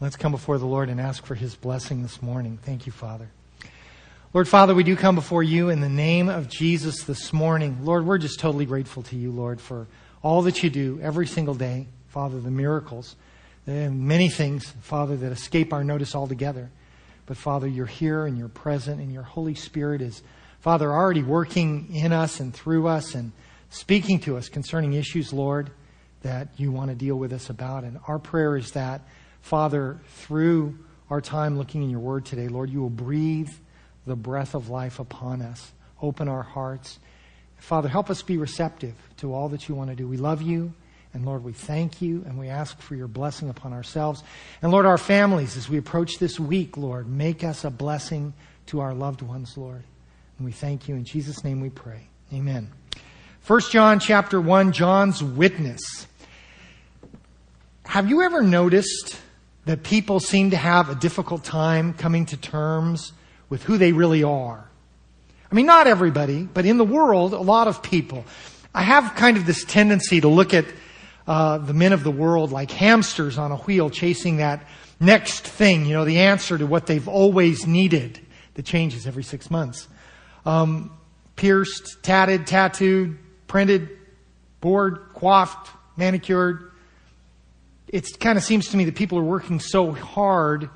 Let's come before the Lord and ask for his blessing this morning. Thank you, Father. Lord Father, we do come before you in the name of Jesus this morning. Lord, we're just totally grateful to you, Lord, for all that you do every single day. Father, the miracles, and many things, Father, that escape our notice altogether. But Father, you're here and you're present, and your Holy Spirit is, Father, already working in us and through us and speaking to us concerning issues, Lord, that you want to deal with us about. And our prayer is that, Father, through our time looking in your word today, Lord, you will breathe the breath of life upon us. Open our hearts. Father, help us be receptive to all that you want to do. We love you. And Lord, we thank you and we ask for your blessing upon ourselves. And Lord, our families, as we approach this week, Lord, make us a blessing to our loved ones, Lord. And we thank you. In Jesus' name we pray. Amen. 1 John chapter 1, John's witness. Have you ever noticed that people seem to have a difficult time coming to terms with who they really are. I mean, not everybody, but in the world, a lot of people. I have kind of this tendency to look at uh, the men of the world like hamsters on a wheel chasing that next thing, you know, the answer to what they've always needed that changes every six months. Um, pierced, tatted, tattooed, printed, bored, coiffed, manicured. It kind of seems to me that people are working so hard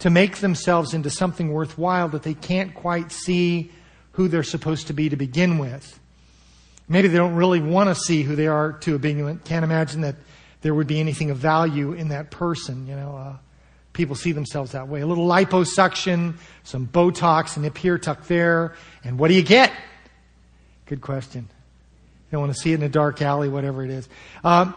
to make themselves into something worthwhile that they can't quite see who they're supposed to be to begin with. Maybe they don't really want to see who they are to begin with. Can't imagine that there would be anything of value in that person. You know, uh, people see themselves that way. A little liposuction, some Botox, and nip here, tuck there, and what do you get? Good question. You don't want to see it in a dark alley, whatever it is. Um,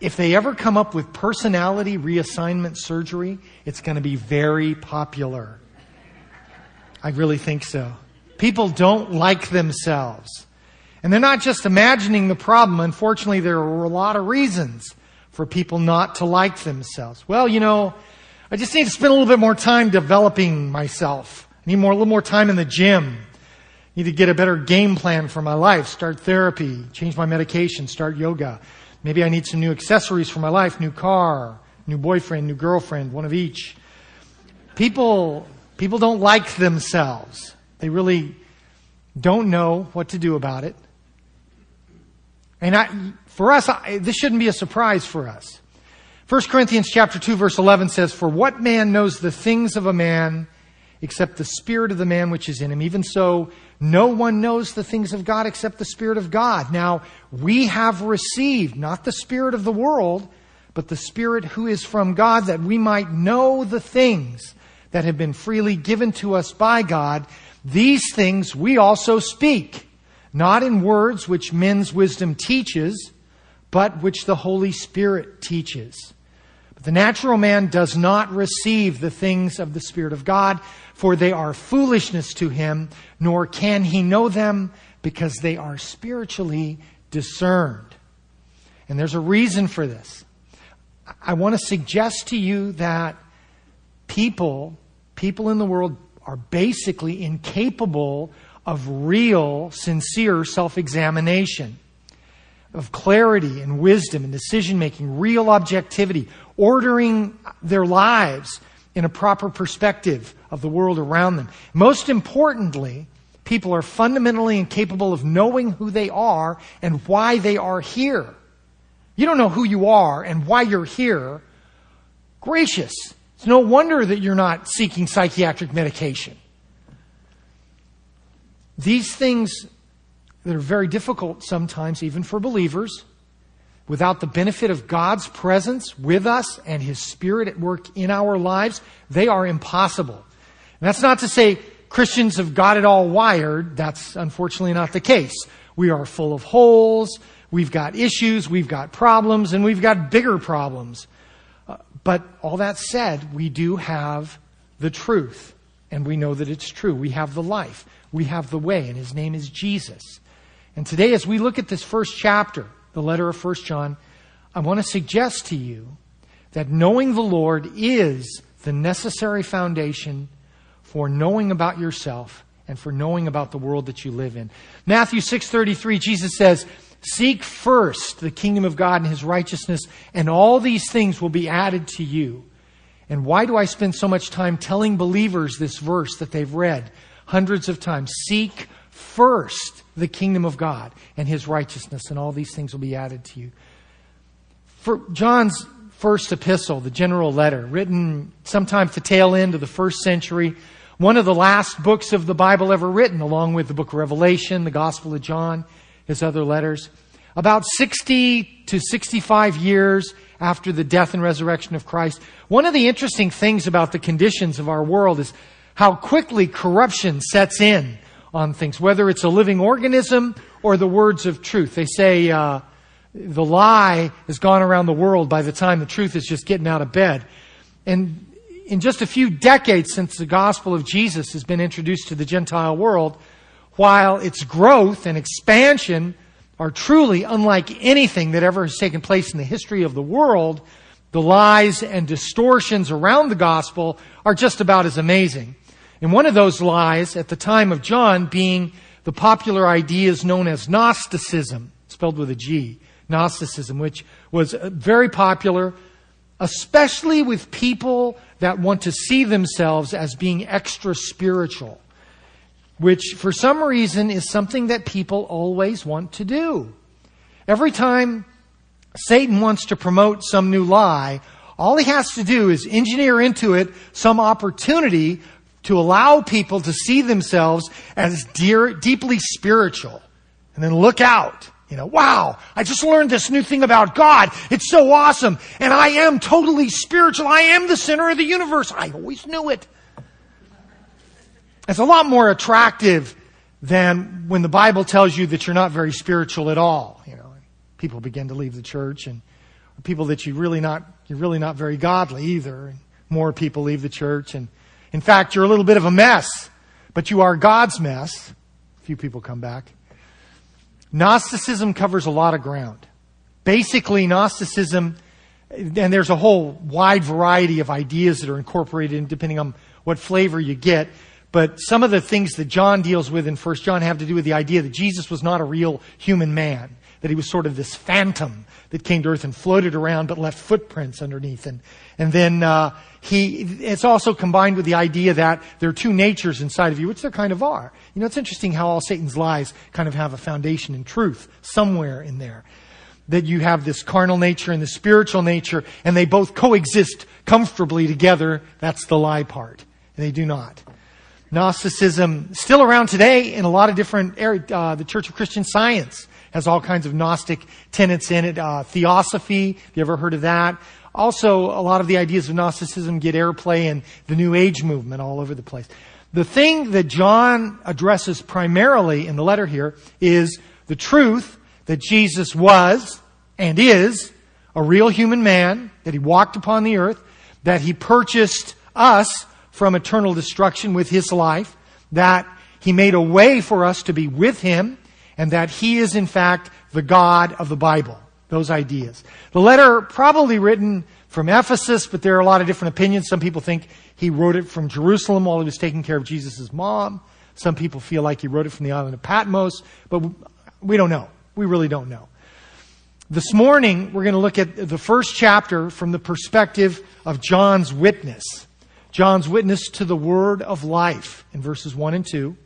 if they ever come up with personality reassignment surgery, it's going to be very popular. I really think so. People don't like themselves. And they're not just imagining the problem. Unfortunately, there are a lot of reasons for people not to like themselves. Well, you know, I just need to spend a little bit more time developing myself. I need more, a little more time in the gym. I need to get a better game plan for my life, start therapy, change my medication, start yoga. Maybe I need some new accessories for my life, new car, new boyfriend, new girlfriend, one of each. People, people don't like themselves. They really don't know what to do about it. And I, for us, I, this shouldn't be a surprise for us. 1 Corinthians chapter 2 verse 11 says, For what man knows the things of a man except the spirit of the man which is in him? Even so, no one knows the things of God except the Spirit of God. Now, we have received not the Spirit of the world, but the Spirit who is from God, that we might know the things that have been freely given to us by God. These things we also speak, not in words which men's wisdom teaches, but which the Holy Spirit teaches. But the natural man does not receive the things of the Spirit of God for they are foolishness to him, nor can he know them because they are spiritually discerned. And there's a reason for this. I want to suggest to you that people, people in the world are basically incapable of real, sincere self examination, of clarity and wisdom and decision making, real objectivity, ordering their lives in a proper perspective of the world around them. Most importantly, people are fundamentally incapable of knowing who they are and why they are here. You don't know who you are and why you're here. Gracious. It's no wonder that you're not seeking psychiatric medication. These things that are very difficult sometimes, even for believers, without the benefit of God's presence with us and His Spirit at work in our lives, they are impossible. And that's not to say Christians have got it all wired. That's unfortunately not the case. We are full of holes. We've got issues. We've got problems and we've got bigger problems. Uh, but all that said, we do have the truth and we know that it's true. We have the life. We have the way and his name is Jesus. And today as we look at this first chapter, the letter of 1 John, I want to suggest to you that knowing the Lord is the necessary foundation for knowing about yourself and for knowing about the world that you live in. Matthew 6:33 Jesus says, "Seek first the kingdom of God and his righteousness, and all these things will be added to you." And why do I spend so much time telling believers this verse that they've read hundreds of times? Seek first the kingdom of God and his righteousness, and all these things will be added to you. For John's first epistle, the general letter, written sometime at the tail end of the first century, one of the last books of the Bible ever written, along with the book of Revelation, the Gospel of John, his other letters. About 60 to 65 years after the death and resurrection of Christ, one of the interesting things about the conditions of our world is how quickly corruption sets in on things, whether it's a living organism or the words of truth. They say uh, the lie has gone around the world by the time the truth is just getting out of bed. And in just a few decades since the gospel of Jesus has been introduced to the Gentile world, while its growth and expansion are truly unlike anything that ever has taken place in the history of the world, the lies and distortions around the gospel are just about as amazing. And one of those lies at the time of John being the popular ideas known as Gnosticism, spelled with a G, Gnosticism, which was uh, very popular, especially with people that want to see themselves as being extra spiritual which for some reason is something that people always want to do. Every time Satan wants to promote some new lie, all he has to do is engineer into it some opportunity to allow people to see themselves as dear, deeply spiritual. And then look out. You know, wow, I just learned this new thing about God. It's so awesome. And I am totally spiritual. I am the center of the universe. I always knew it. It's a lot more attractive than when the Bible tells you that you're not very spiritual at all. You know, people begin to leave the church, and people that you really not you're really not very godly either. And more people leave the church, and in fact, you're a little bit of a mess, but you are God's mess. A few people come back. Gnosticism covers a lot of ground. Basically, Gnosticism, and there's a whole wide variety of ideas that are incorporated in depending on what flavor you get. But some of the things that John deals with in 1 John have to do with the idea that Jesus was not a real human man, that he was sort of this phantom that came to earth and floated around but left footprints underneath. And, and then uh, he, it's also combined with the idea that there are two natures inside of you, which there kind of are. You know, it's interesting how all Satan's lies kind of have a foundation in truth somewhere in there. That you have this carnal nature and the spiritual nature, and they both coexist comfortably together. That's the lie part. And they do not. Gnosticism still around today in a lot of different areas. Uh, the Church of Christian Science has all kinds of Gnostic tenets in it. Uh, theosophy, have you ever heard of that? Also, a lot of the ideas of Gnosticism get airplay in the New Age movement all over the place. The thing that John addresses primarily in the letter here is the truth that Jesus was and is a real human man, that he walked upon the earth, that he purchased us from eternal destruction with his life, that he made a way for us to be with him, and that he is in fact the God of the Bible. Those ideas. The letter probably written from Ephesus, but there are a lot of different opinions. Some people think he wrote it from Jerusalem while he was taking care of Jesus' mom. Some people feel like he wrote it from the island of Patmos, but we don't know. We really don't know. This morning, we're going to look at the first chapter from the perspective of John's witness. John's witness to the word of life in verses 1 and 2.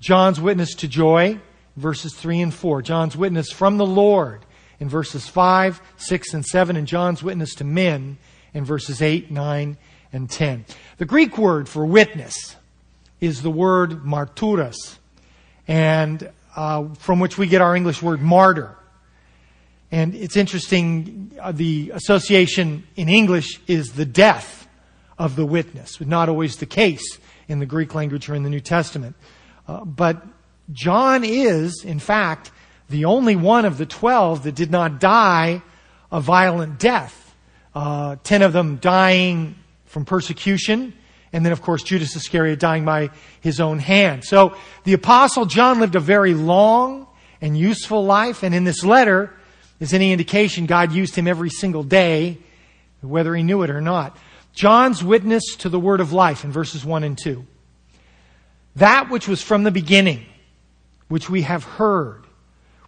John's witness to joy, verses 3 and 4. John's witness from the Lord in verses 5, 6, and 7. And John's witness to men in verses 8, 9, and 10. The Greek word for witness is the word marturas, and uh, from which we get our English word martyr. And it's interesting, uh, the association in English is the death of the witness. Not always the case in the Greek language or in the New Testament. Uh, but John is, in fact, the only one of the twelve that did not die a violent death. Uh, ten of them dying from persecution, and then, of course, Judas Iscariot dying by his own hand. So the Apostle John lived a very long and useful life, and in this letter, is any indication, God used him every single day, whether he knew it or not. John's witness to the word of life in verses 1 and 2. That which was from the beginning, which we have heard,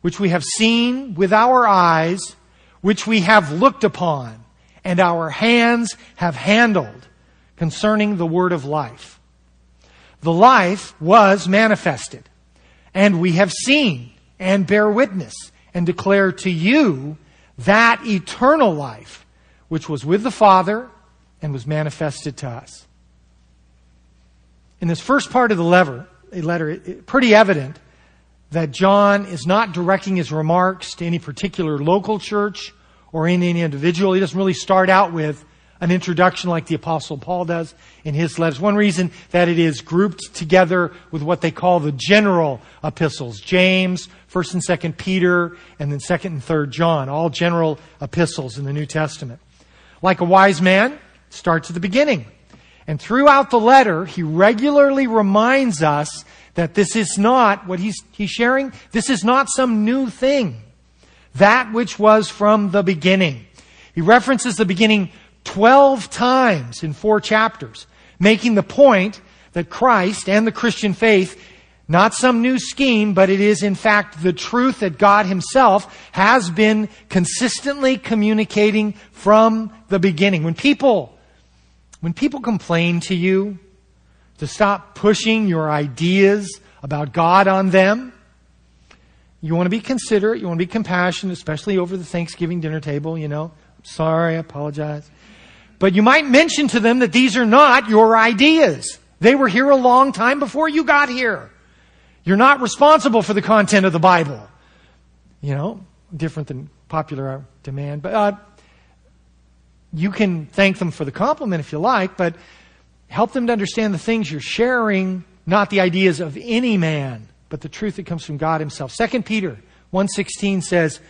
which we have seen with our eyes, which we have looked upon, and our hands have handled concerning the word of life. The life was manifested, and we have seen and bear witness and declare to you that eternal life which was with the Father and was manifested to us. In this first part of the letter, a letter pretty evident that John is not directing his remarks to any particular local church or any individual. He doesn't really start out with an introduction like the apostle Paul does in his letters. One reason that it is grouped together with what they call the general epistles. James, 1st and 2nd Peter, and then 2nd and 3rd John. All general epistles in the New Testament. Like a wise man, starts at the beginning. And throughout the letter, he regularly reminds us that this is not what he's, he's sharing. This is not some new thing. That which was from the beginning. He references the beginning 12 times in four chapters, making the point that Christ and the Christian faith, not some new scheme, but it is in fact the truth that God Himself has been consistently communicating from the beginning. When people, when people complain to you to stop pushing your ideas about God on them, you want to be considerate, you want to be compassionate, especially over the Thanksgiving dinner table, you know. I'm sorry, I apologize. But you might mention to them that these are not your ideas. They were here a long time before you got here. You're not responsible for the content of the Bible. You know, different than popular demand. But uh, you can thank them for the compliment if you like, but help them to understand the things you're sharing, not the ideas of any man, but the truth that comes from God himself. 2 Peter 1:16 says,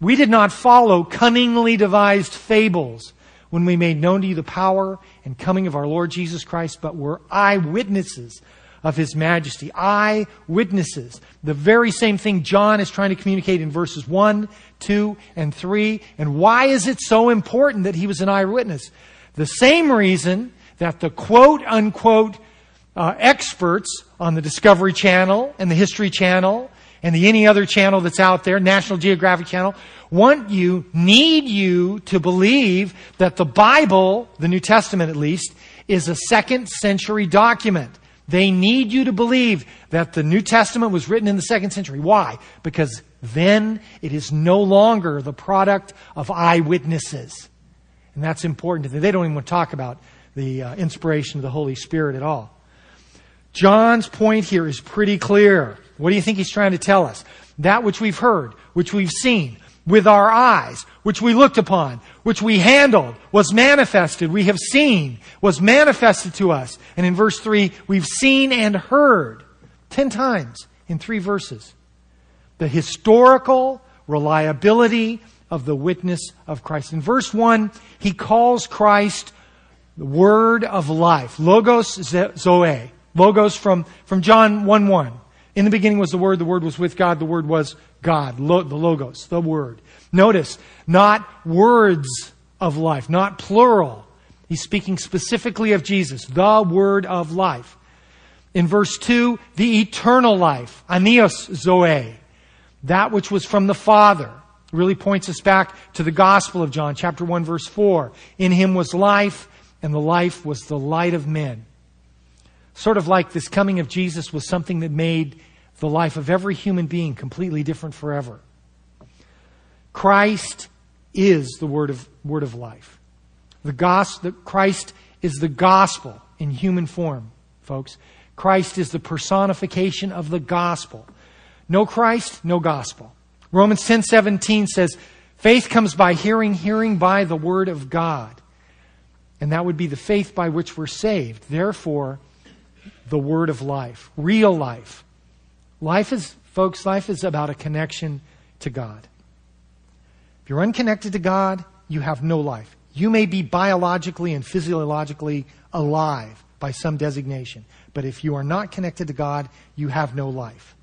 "We did not follow cunningly devised fables when we made known to you the power and coming of our Lord Jesus Christ, but were eyewitnesses of his majesty. Eye witnesses. The very same thing John is trying to communicate in verses 1, 2, and 3. And why is it so important that he was an eyewitness? The same reason that the quote unquote uh, experts on the Discovery Channel and the History Channel and the any other channel that's out there, National Geographic Channel, want you, need you to believe that the Bible, the New Testament at least, is a second century document. They need you to believe that the New Testament was written in the second century. Why? Because then it is no longer the product of eyewitnesses. And that's important. to them. They don't even want to talk about the uh, inspiration of the Holy Spirit at all. John's point here is pretty clear. What do you think he's trying to tell us? That which we've heard, which we've seen, with our eyes, which we looked upon, which we handled, was manifested, we have seen, was manifested to us. And in verse 3, we've seen and heard ten times in three verses. The historical reliability of the witness of Christ. In verse 1, he calls Christ the word of life. Logos Zoe. Logos from, from John 1 1. In the beginning was the Word, the Word was with God, the Word was God, lo, the Logos, the Word. Notice, not words of life, not plural. He's speaking specifically of Jesus, the Word of life. In verse 2, the eternal life, aionios zoe, that which was from the Father, really points us back to the Gospel of John, chapter 1, verse 4. In him was life, and the life was the light of men. Sort of like this coming of Jesus was something that made the life of every human being completely different forever. Christ is the word of, word of life. The gospel, Christ is the gospel in human form, folks. Christ is the personification of the gospel. No Christ, no gospel. Romans 10:17 says, "Faith comes by hearing, hearing by the word of God." And that would be the faith by which we're saved. Therefore, the word of life, real life. Life is, folks, life is about a connection to God. If you're unconnected to God, you have no life. You may be biologically and physiologically alive by some designation, but if you are not connected to God, you have no life.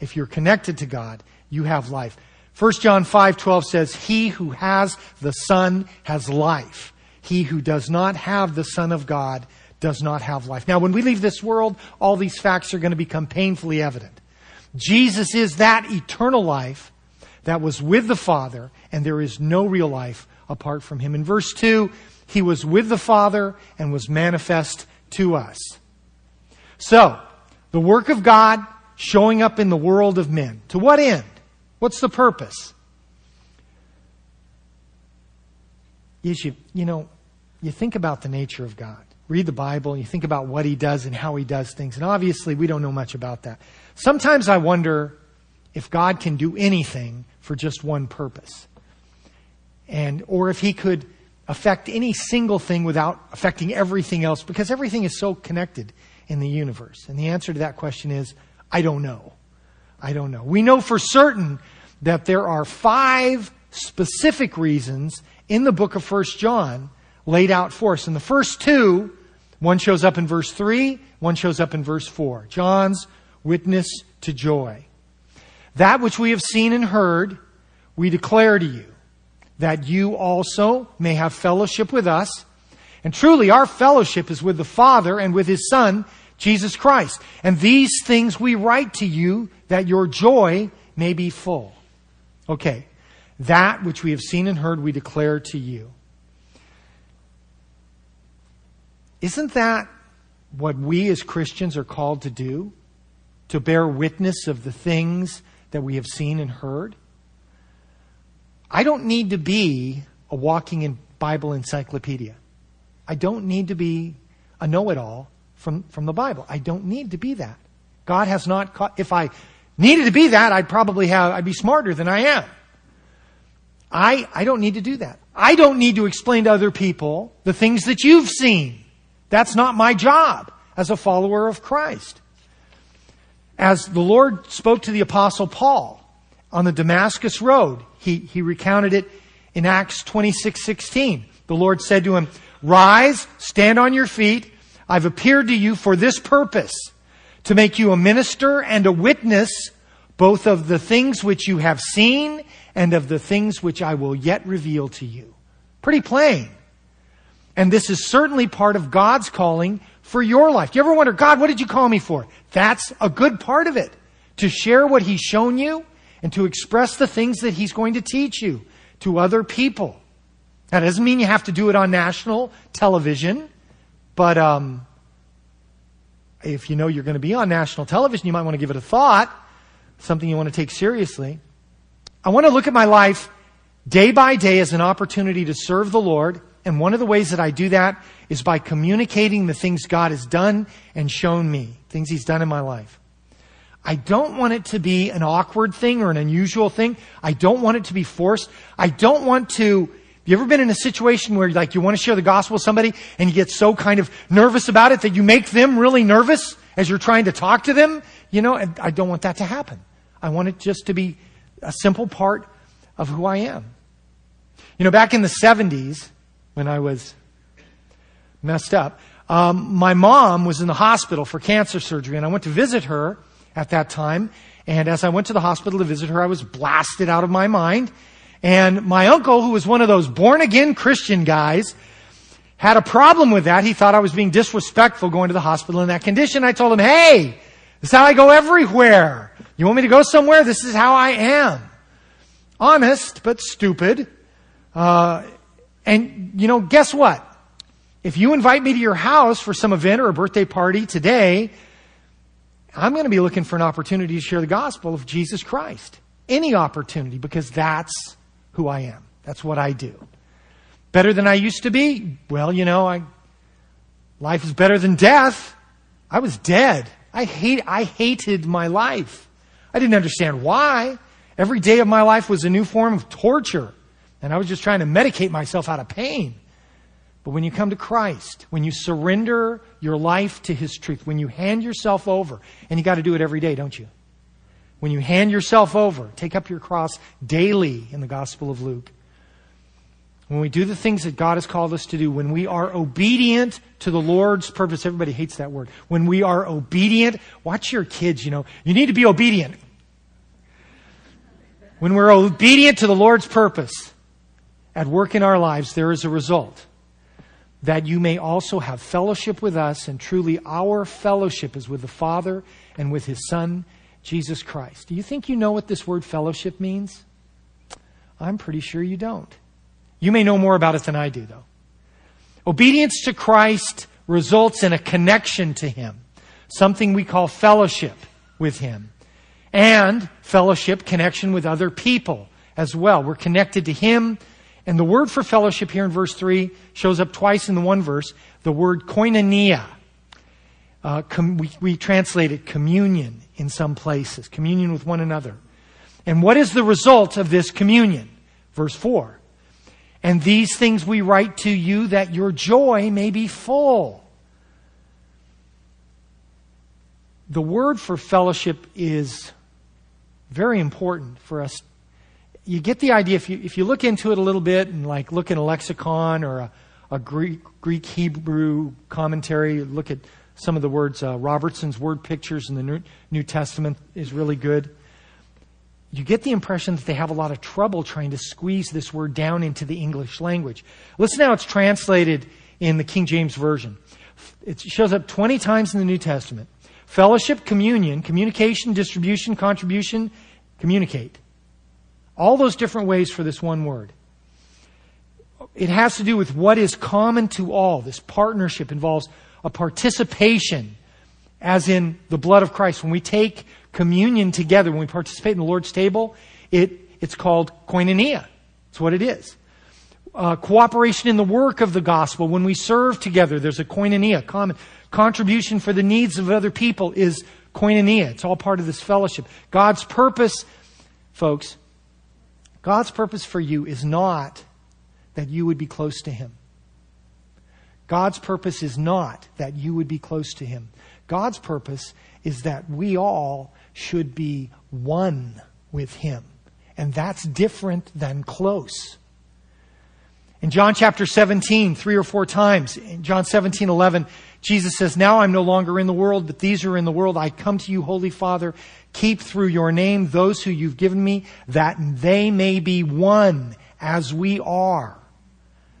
If you're connected to God, you have life. 1 John 5:12 says, "He who has the Son has life. He who does not have the Son of God does not have life." Now, when we leave this world, all these facts are going to become painfully evident. Jesus is that eternal life that was with the Father, and there is no real life apart from him. In verse 2, he was with the Father and was manifest to us. So, the work of God showing up in the world of men. To what end? What's the purpose? You, you know, you think about the nature of God. Read the Bible, and you think about what He does and how He does things. And obviously, we don't know much about that. Sometimes I wonder if God can do anything for just one purpose. And, or if He could affect any single thing without affecting everything else, because everything is so connected in the universe. And the answer to that question is, I don't know. I don't know. We know for certain that there are five specific reasons in the book of First John laid out for us. And the first two, one shows up in verse 3, one shows up in verse 4. John's witness to joy. That which we have seen and heard, we declare to you, that you also may have fellowship with us. And truly, our fellowship is with the Father and with His Son, Jesus Christ. And these things we write to you that your joy may be full. Okay. That which we have seen and heard, we declare to you. Isn't that what we as Christians are called to do? To bear witness of the things that we have seen and heard? I don't need to be a walking in Bible encyclopedia. I don't need to be a know it all from, from the Bible. I don't need to be that. God has not, caught, if I needed to be that, I'd probably have, I'd be smarter than I am. I, I don't need to do that. I don't need to explain to other people the things that you've seen. That's not my job as a follower of Christ. As the Lord spoke to the apostle Paul on the Damascus road, he, he recounted it in Acts 26, 16. The Lord said to him, Rise, stand on your feet. I've appeared to you for this purpose, to make you a minister and a witness both of the things which you have seen and of the things which I will yet reveal to you. Pretty plain. And this is certainly part of God's calling for your life. Do you ever wonder, God, what did you call me for? That's a good part of it. To share what He's shown you and to express the things that He's going to teach you to other people. That doesn't mean you have to do it on national television, but um, if you know you're going to be on national television, you might want to give it a thought, something you want to take seriously. I want to look at my life day by day as an opportunity to serve the Lord. And one of the ways that I do that is by communicating the things God has done and shown me, things He's done in my life. I don't want it to be an awkward thing or an unusual thing. I don't want it to be forced. I don't want to. Have you ever been in a situation where like you want to share the gospel with somebody and you get so kind of nervous about it that you make them really nervous as you're trying to talk to them? You know, I don't want that to happen. I want it just to be a simple part of who I am. You know, back in the 70s, when I was messed up, um, my mom was in the hospital for cancer surgery, and I went to visit her at that time. And as I went to the hospital to visit her, I was blasted out of my mind. And my uncle, who was one of those born again Christian guys, had a problem with that. He thought I was being disrespectful going to the hospital in that condition. I told him, hey, this is how I go everywhere. You want me to go somewhere? This is how I am. Honest, but stupid. Uh, and, you know, guess what? If you invite me to your house for some event or a birthday party today, I'm going to be looking for an opportunity to share the gospel of Jesus Christ. Any opportunity, because that's who I am. That's what I do. Better than I used to be? Well, you know, I, life is better than death. I was dead. I hate, I hated my life. I didn't understand why. Every day of my life was a new form of torture. And I was just trying to medicate myself out of pain. But when you come to Christ, when you surrender your life to His truth, when you hand yourself over, and you got to do it every day, don't you? When you hand yourself over, take up your cross daily in the Gospel of Luke. When we do the things that God has called us to do, when we are obedient to the Lord's purpose, everybody hates that word. When we are obedient, watch your kids, you know, you need to be obedient. When we're obedient to the Lord's purpose at work in our lives, there is a result that you may also have fellowship with us, and truly our fellowship is with the Father and with His Son, Jesus Christ. Do you think you know what this word fellowship means? I'm pretty sure you don't. You may know more about it than I do, though. Obedience to Christ results in a connection to Him, something we call fellowship with Him, and fellowship, connection with other people as well. We're connected to Him. And the word for fellowship here in verse 3 shows up twice in the one verse. The word koinonia. Uh, com- we, we translate it communion in some places, communion with one another. And what is the result of this communion? Verse 4. And these things we write to you that your joy may be full. The word for fellowship is very important for us. You get the idea if you, if you look into it a little bit and like look in a lexicon or a, a Greek, Greek Hebrew commentary, look at some of the words. Uh, Robertson's word pictures in the New, New Testament is really good you get the impression that they have a lot of trouble trying to squeeze this word down into the English language. Listen how it's translated in the King James Version. It shows up 20 times in the New Testament. Fellowship, communion, communication, distribution, contribution, communicate. All those different ways for this one word. It has to do with what is common to all. This partnership involves a participation, as in the blood of Christ. When we take communion together, when we participate in the Lord's table, it, it's called koinonia. It's what it is. Uh, cooperation in the work of the gospel. When we serve together, there's a koinonia, common contribution for the needs of other people is koinonia. It's all part of this fellowship. God's purpose, folks, God's purpose for you is not that you would be close to Him. God's purpose is not that you would be close to Him. God's purpose is that we all should be one with Him. And that's different than close. In John chapter 17, three or four times, in John 17, 11, Jesus says, Now I'm no longer in the world, but these are in the world. I come to you, Holy Father. Keep through your name those who you've given me, that they may be one as we are.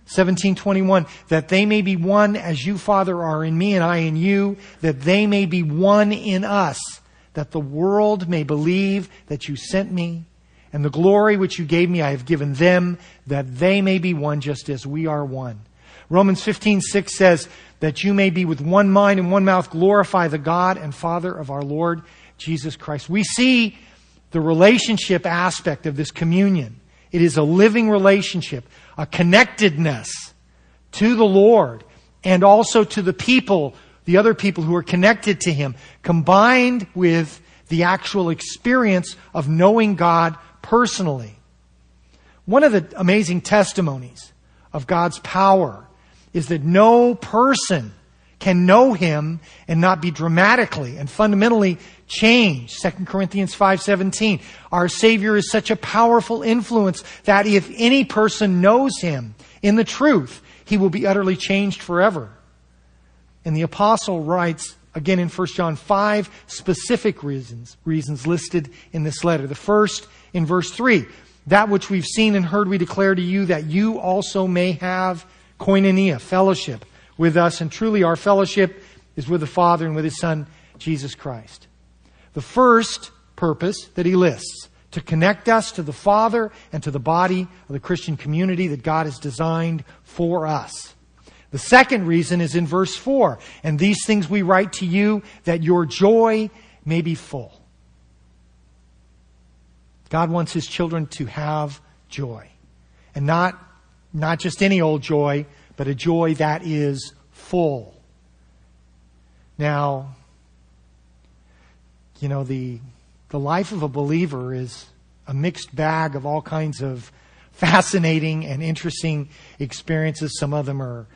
1721, that they may be one as you, Father, are in me and I in you, that they may be one in us that the world may believe that you sent me, and the glory which you gave me I have given them, that they may be one just as we are one. Romans 15:6 says that you may be with one mind and one mouth glorify the God and Father of our Lord Jesus Christ. We see the relationship aspect of this communion. It is a living relationship, a connectedness to the Lord and also to the people the other people who are connected to him, combined with the actual experience of knowing God personally. One of the amazing testimonies of God's power is that no person can know him and not be dramatically and fundamentally changed. 2 Corinthians 5:17. Our savior is such a powerful influence that if any person knows him in the truth, he will be utterly changed forever. And the apostle writes again in 1 John 5 specific reasons, reasons listed in this letter. The first in verse 3, that which we've seen and heard we declare to you that you also may have koinonia, fellowship with us. And truly our fellowship is with the Father and with His Son, Jesus Christ. The first purpose that he lists, to connect us to the Father and to the body of the Christian community that God has designed for us. The second reason is in verse 4. And these things we write to you that your joy may be full. God wants his children to have joy. And not, not just any old joy, but a joy that is full. Now, you know, the, the life of a believer is a mixed bag of all kinds of fascinating and interesting experiences. Some of them are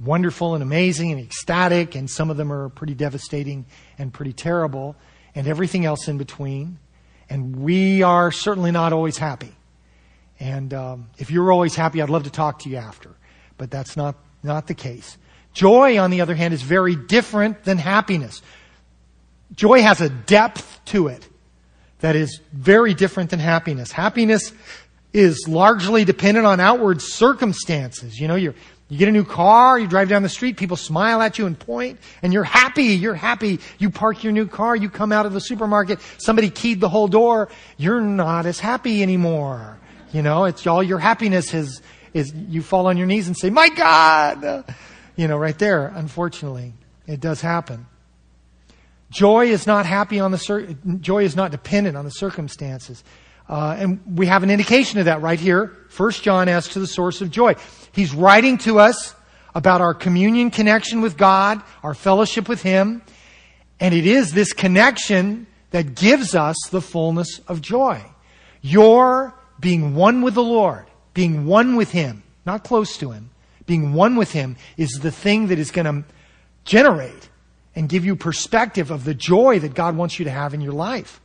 wonderful and amazing and ecstatic, and some of them are pretty devastating and pretty terrible, and everything else in between. And we are certainly not always happy. And um, if you're always happy, I'd love to talk to you after. But that's not, not the case. Joy, on the other hand, is very different than happiness. Joy has a depth to it that is very different than happiness. Happiness is largely dependent on outward circumstances. You know, you're, you get a new car, you drive down the street, people smile at you and point, and you're happy, you're happy. You park your new car, you come out of the supermarket, somebody keyed the whole door, you're not as happy anymore. You know, it's all your happiness has, is you fall on your knees and say, My God! You know, right there, unfortunately, it does happen. Joy is not happy on the cir- joy is not dependent on the circumstances. Uh, and we have an indication of that right here. First John as to the source of joy. He's writing to us about our communion connection with God, our fellowship with Him, and it is this connection that gives us the fullness of joy. Your being one with the Lord, being one with Him, not close to Him, being one with Him is the thing that is going to generate and give you perspective of the joy that God wants you to have in your life.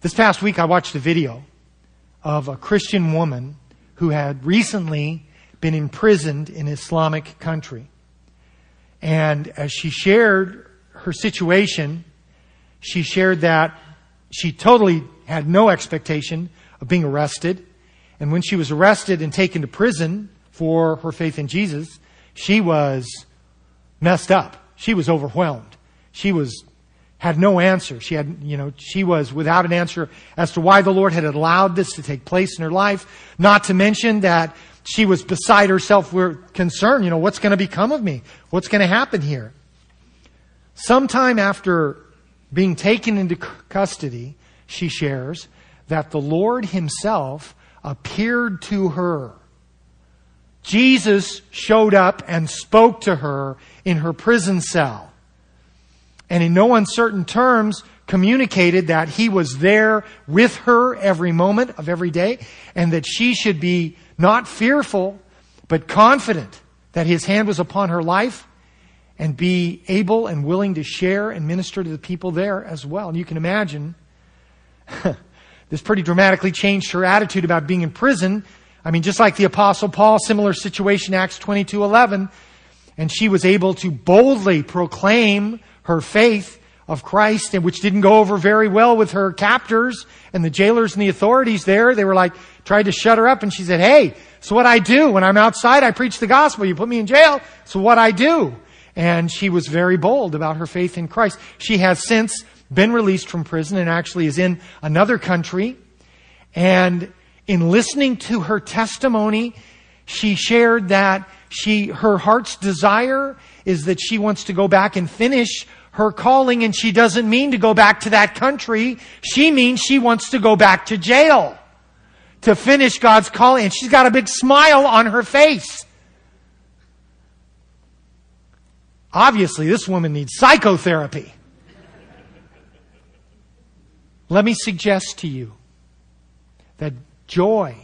This past week, I watched a video of a Christian woman who had recently been imprisoned in an Islamic country. And as she shared her situation, she shared that she totally had no expectation of being arrested. And when she was arrested and taken to prison for her faith in Jesus, she was messed up. She was overwhelmed. She was had no answer. She had, you know, she was without an answer as to why the Lord had allowed this to take place in her life. Not to mention that she was beside herself with concern, you know, what's going to become of me? What's going to happen here? Sometime after being taken into custody, she shares that the Lord himself appeared to her. Jesus showed up and spoke to her in her prison cell. And in no uncertain terms, communicated that he was there with her every moment of every day and that she should be not fearful, but confident that his hand was upon her life and be able and willing to share and minister to the people there as well. And you can imagine this pretty dramatically changed her attitude about being in prison. I mean, just like the apostle Paul, similar situation, Acts 22, 11. And she was able to boldly proclaim her faith of Christ, and which didn't go over very well with her captors and the jailers and the authorities there. They were like, tried to shut her up, and she said, Hey, so what I do. When I'm outside, I preach the gospel. You put me in jail, So what I do. And she was very bold about her faith in Christ. She has since been released from prison and actually is in another country. And in listening to her testimony, she shared that she, her heart's desire is that she wants to go back and finish her calling and she doesn't mean to go back to that country. She means she wants to go back to jail to finish God's calling. And she's got a big smile on her face. Obviously, this woman needs psychotherapy. Let me suggest to you that joy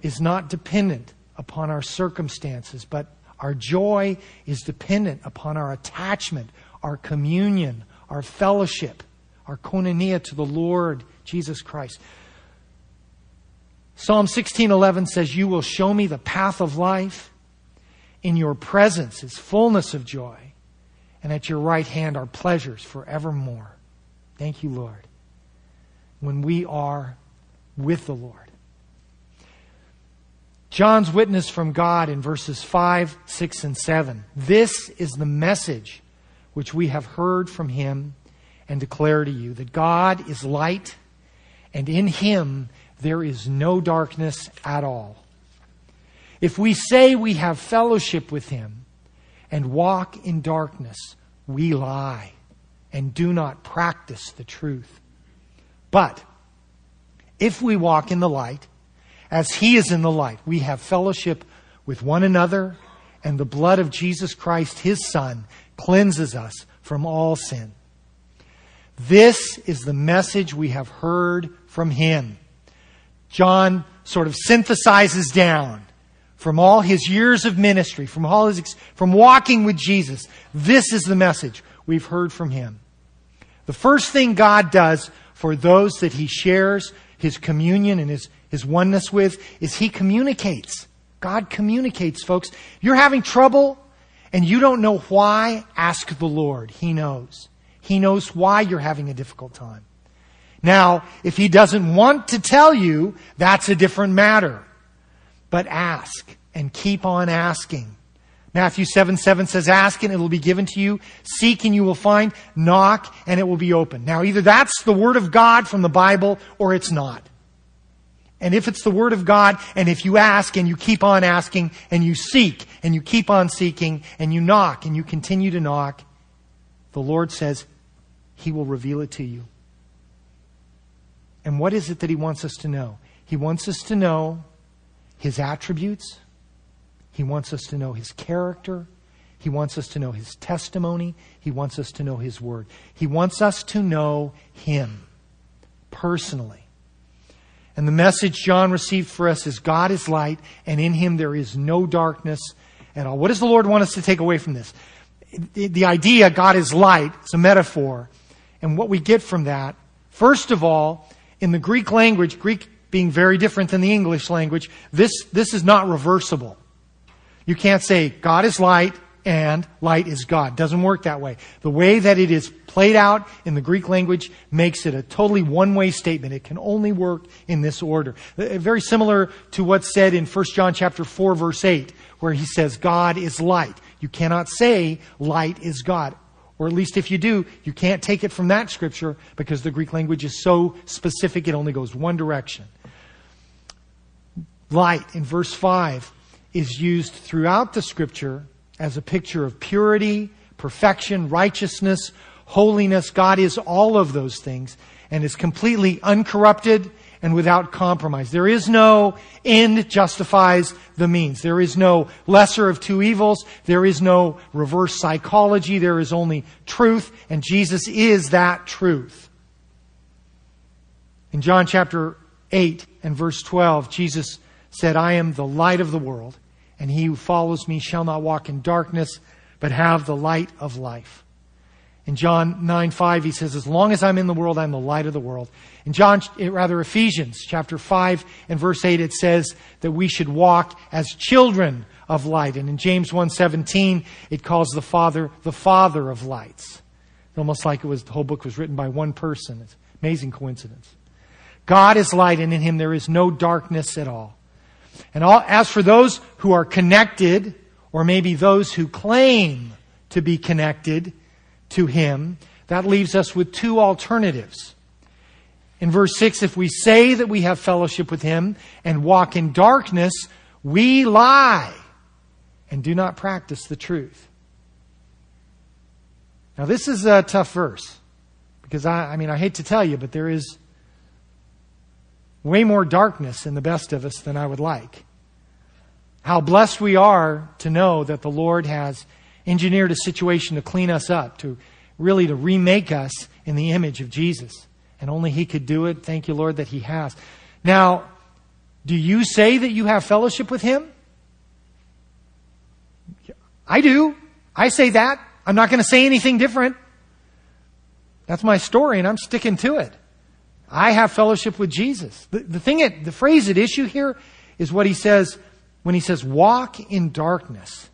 is not dependent upon our circumstances, but our joy is dependent upon our attachment, our communion, our fellowship, our koinonia to the Lord Jesus Christ. Psalm 16:11 says, "You will show me the path of life. In your presence is fullness of joy, and at your right hand are pleasures forevermore." Thank you, Lord. When we are with the Lord. John's witness from God in verses 5, 6, and 7. This is the message which we have heard from him and declare to you that God is light, and in him there is no darkness at all. If we say we have fellowship with him and walk in darkness, we lie and do not practice the truth. But if we walk in the light, as he is in the light, we have fellowship with one another, and the blood of Jesus Christ, his Son, cleanses us from all sin. This is the message we have heard from him. John sort of synthesizes down from all his years of ministry, from all his, from walking with Jesus. This is the message we've heard from him. The first thing God does for those that he shares his communion and his, his oneness with is he communicates. God communicates, folks. You're having trouble and you don't know why, ask the Lord. He knows. He knows why you're having a difficult time. Now, if he doesn't want to tell you, that's a different matter. But ask and keep on asking. Matthew 7 7 says, Ask and it will be given to you. Seek and you will find. Knock and it will be open. Now, either that's the Word of God from the Bible or it's not. And if it's the Word of God, and if you ask and you keep on asking and you seek and you keep on seeking and you knock and you continue to knock, the Lord says He will reveal it to you. And what is it that He wants us to know? He wants us to know His attributes. He wants us to know His character. He wants us to know His testimony. He wants us to know His Word. He wants us to know Him personally. And the message John received for us is God is light, and in him there is no darkness at all. What does the Lord want us to take away from this? The, idea God is light is a metaphor. And what we get from that, first of all, in the Greek language, Greek being very different than the English language, this, this is not reversible. You can't say God is light and light is God. Doesn't work that way. The way that it is played out in the Greek language makes it a totally one-way statement. It can only work in this order. Uh, very similar to what's said in 1 John chapter 4 verse 8, where he says God is light. You cannot say light is God. Or at least if you do, you can't take it from that scripture because the Greek language is so specific it only goes one direction. Light in verse 5 is used throughout the scripture as a picture of purity, perfection, righteousness, holiness. God is all of those things and is completely uncorrupted and without compromise. There is no end justifies the means. There is no lesser of two evils. There is no reverse psychology. There is only truth, and Jesus is that truth. In John chapter 8 and verse 12, Jesus said, I am the light of the world and he who follows me shall not walk in darkness, but have the light of life. In John 9, 5, he says, as long as I'm in the world, I'm the light of the world. In John, eh, rather Ephesians chapter 5 and verse 8, it says that we should walk as children of light. And in James 1:17, it calls the Father the Father of lights. It's Almost like it was the whole book was written by one person. It's amazing coincidence. God is light, and in him there is no darkness at all. And all, as for those who are connected, or maybe those who claim to be connected to Him, that leaves us with two alternatives. In verse 6, if we say that we have fellowship with Him and walk in darkness, we lie and do not practice the truth. Now, this is a tough verse because I, I mean, I hate to tell you, but there is way more darkness in the best of us than I would like. How blessed we are to know that the Lord has engineered a situation to clean us up, to really to remake us in the image of Jesus. And only He could do it. Thank you, Lord, that He has. Now, do you say that you have fellowship with Him? I do. I say that. I'm not going to say anything different. That's my story, and I'm sticking to it. I have fellowship with Jesus. The, the thing, at, the phrase at issue here is what he says when he says, walk in darkness.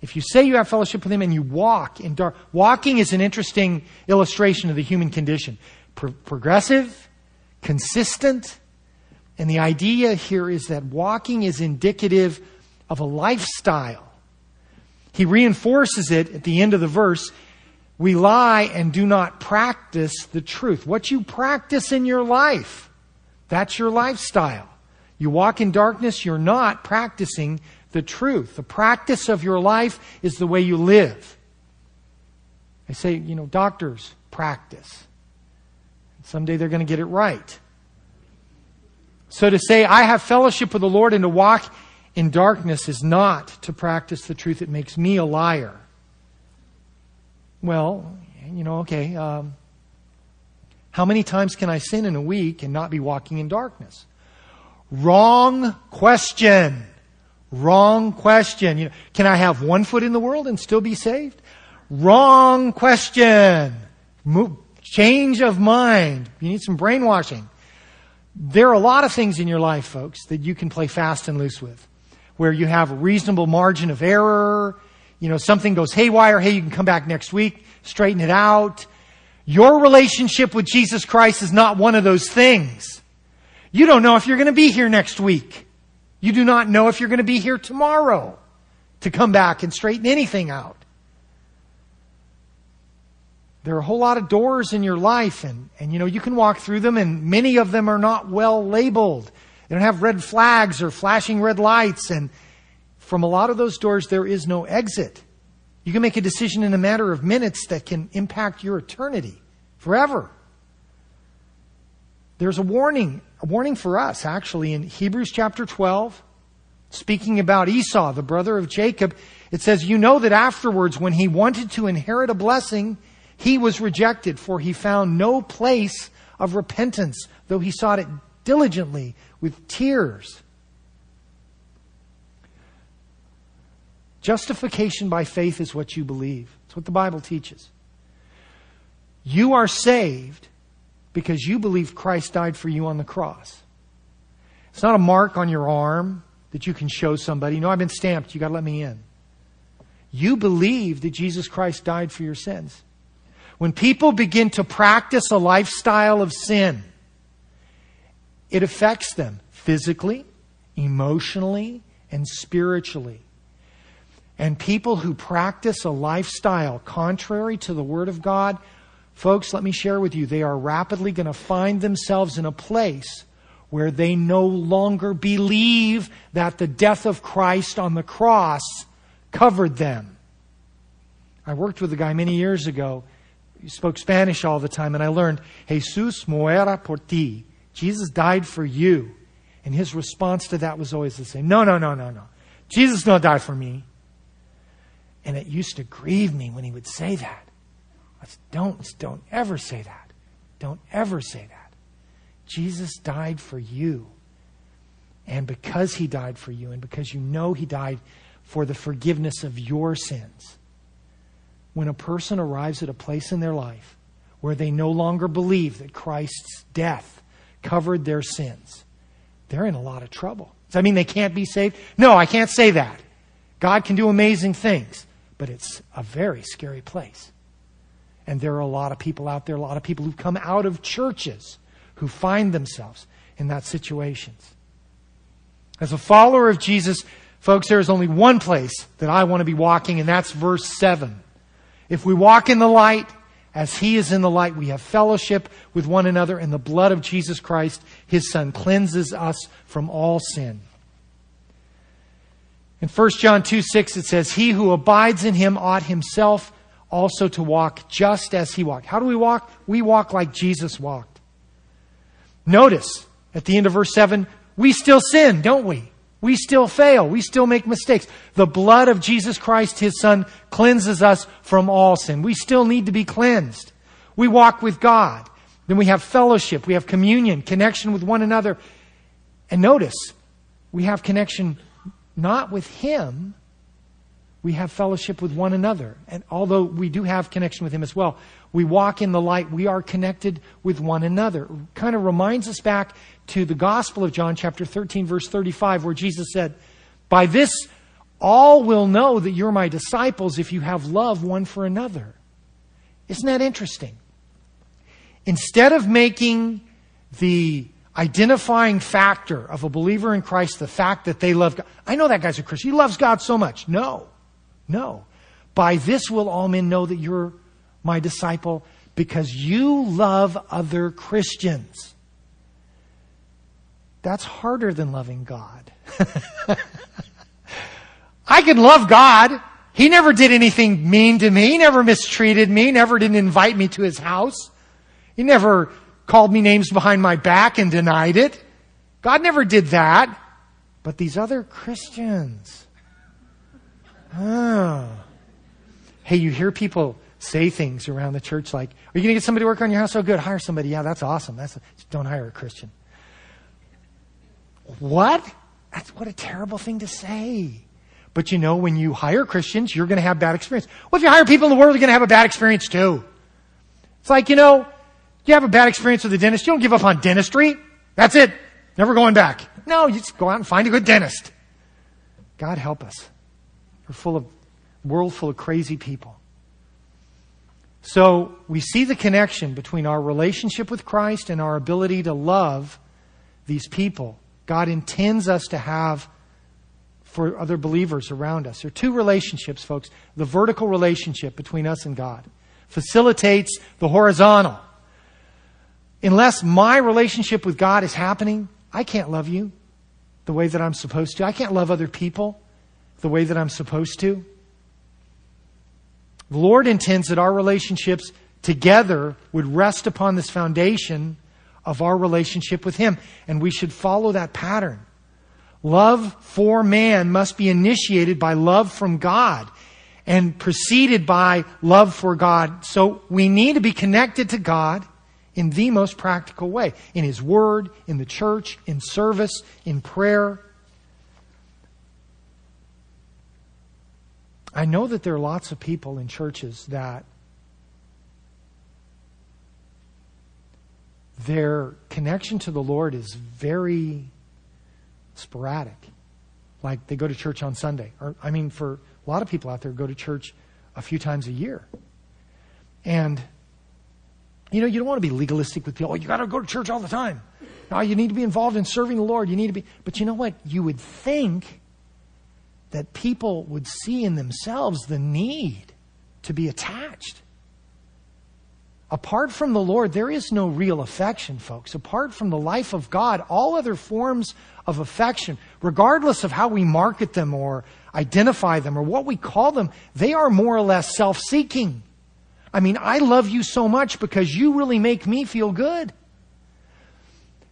If you say you have fellowship with him and you walk in dark, walking is an interesting illustration of the human condition. Pro- progressive, consistent, and the idea here is that walking is indicative of a lifestyle. He reinforces it at the end of the verse we lie and do not practice the truth. What you practice in your life, that's your lifestyle. You walk in darkness, you're not practicing the truth. The practice of your life is the way you live. I say, you know, doctors practice. Someday they're going to get it right. So to say, I have fellowship with the Lord and to walk in darkness is not to practice the truth. It makes me a liar. Well, you know, okay, um, how many times can I sin in a week and not be walking in darkness? Wrong question. Wrong question. You know, can I have one foot in the world and still be saved? Wrong question. Change of mind. You need some brainwashing. There are a lot of things in your life, folks, that you can play fast and loose with, where you have a reasonable margin of error you know, something goes haywire, hey, you can come back next week, straighten it out. Your relationship with Jesus Christ is not one of those things. You don't know if you're going to be here next week. You do not know if you're going to be here tomorrow to come back and straighten anything out. There are a whole lot of doors in your life, and, and you know, you can walk through them, and many of them are not well labeled. They don't have red flags or flashing red lights. And from a lot of those doors, there is no exit. You can make a decision in a matter of minutes that can impact your eternity forever. There's a warning, a warning for us actually in Hebrews chapter 12, speaking about Esau, the brother of Jacob. It says, You know that afterwards, when he wanted to inherit a blessing, he was rejected, for he found no place of repentance, though he sought it diligently with tears. Justification by faith is what you believe. It's what the Bible teaches. You are saved because you believe Christ died for you on the cross. It's not a mark on your arm that you can show somebody. No, I've been stamped. You got to let me in. You believe that Jesus Christ died for your sins. When people begin to practice a lifestyle of sin, it affects them physically, emotionally, and spiritually. And people who practice a lifestyle contrary to the Word of God, folks, let me share with you, they are rapidly going to find themselves in a place where they no longer believe that the death of Christ on the cross covered them. I worked with a guy many years ago. He spoke Spanish all the time, and I learned, Jesus muera por ti. Jesus died for you. And his response to that was always the same No, no, no, no, no. Jesus not die for me. And it used to grieve me when he would say that. Don't, don't ever say that. Don't ever say that. Jesus died for you. And because he died for you, and because you know he died for the forgiveness of your sins, when a person arrives at a place in their life where they no longer believe that Christ's death covered their sins, they're in a lot of trouble. Does that mean they can't be saved? No, I can't say that. God can do amazing things, but it's a very scary place. And there are a lot of people out there, a lot of people who've come out of churches who find themselves in that situations. As a follower of Jesus, folks, there is only one place that I want to be walking, and that's verse 7. If we walk in the light, as he is in the light, we have fellowship with one another, and the blood of Jesus Christ, his Son, cleanses us from all sin. In 1 John 2 6, it says, He who abides in him ought himself also to walk just as he walked. How do we walk? We walk like Jesus walked. Notice at the end of verse 7, we still sin, don't we? We still fail. We still make mistakes. The blood of Jesus Christ, His Son, cleanses us from all sin. We still need to be cleansed. We walk with God. Then we have fellowship. We have communion, connection with one another. And notice, we have connection not with Him, we have fellowship with one another. And although we do have connection with Him as well, we walk in the light. We are connected with one another. It kind of reminds us back to the Gospel of John, chapter 13, verse 35, where Jesus said, By this all will know that you're my disciples if you have love one for another. Isn't that interesting? Instead of making the identifying factor of a believer in Christ the fact that they love God, I know that guy's a Christian. He loves God so much. No, no. By this will all men know that you're my disciple because you love other Christians. That's harder than loving God. I can love God. He never did anything mean to me. He never mistreated me. Never didn't invite me to his house. He never called me names behind my back and denied it. God never did that. But these other Christians. Oh. Hey, you hear people say things around the church like, Are you going to get somebody to work on your house? Oh, good. Hire somebody. Yeah, that's awesome. That's don't hire a Christian. What? That's what a terrible thing to say. But you know, when you hire Christians, you're going to have bad experience. Well, if you hire people in the world, you're going to have a bad experience too. It's like, you know, you have a bad experience with a dentist, you don't give up on dentistry. That's it. Never going back. No, you just go out and find a good dentist. God help us. We're full of, world full of crazy people. So we see the connection between our relationship with Christ and our ability to love these people. God intends us to have for other believers around us. There are two relationships, folks. The vertical relationship between us and God facilitates the horizontal. Unless my relationship with God is happening, I can't love you. the way that I'm supposed to. I can't love other people the way that I'm supposed to. The Lord intends that our relationships together would rest upon this foundation of our relationship with Him, and we should follow that pattern. Love for man must be initiated by love from God and preceded by love for God. So we need to be connected to God in the most practical way in His Word, in the church, in service, in prayer. I know that there are lots of people in churches that their connection to the Lord is very sporadic. Like they go to church on Sunday. Or, I mean, for a lot of people out there, go to church a few times a year. And, you know, you don't want to be legalistic with people. Oh, you got to go to church all the time. No, you need to be involved in serving the Lord. You need to be. But you know what? You would think that people would see in themselves the need to be attached. Apart from the Lord, there is no real affection, folks. Apart from the life of God, all other forms of affection, regardless of how we market them or identify them or what we call them, they are more or less self seeking. I mean, I love you so much because you really make me feel good.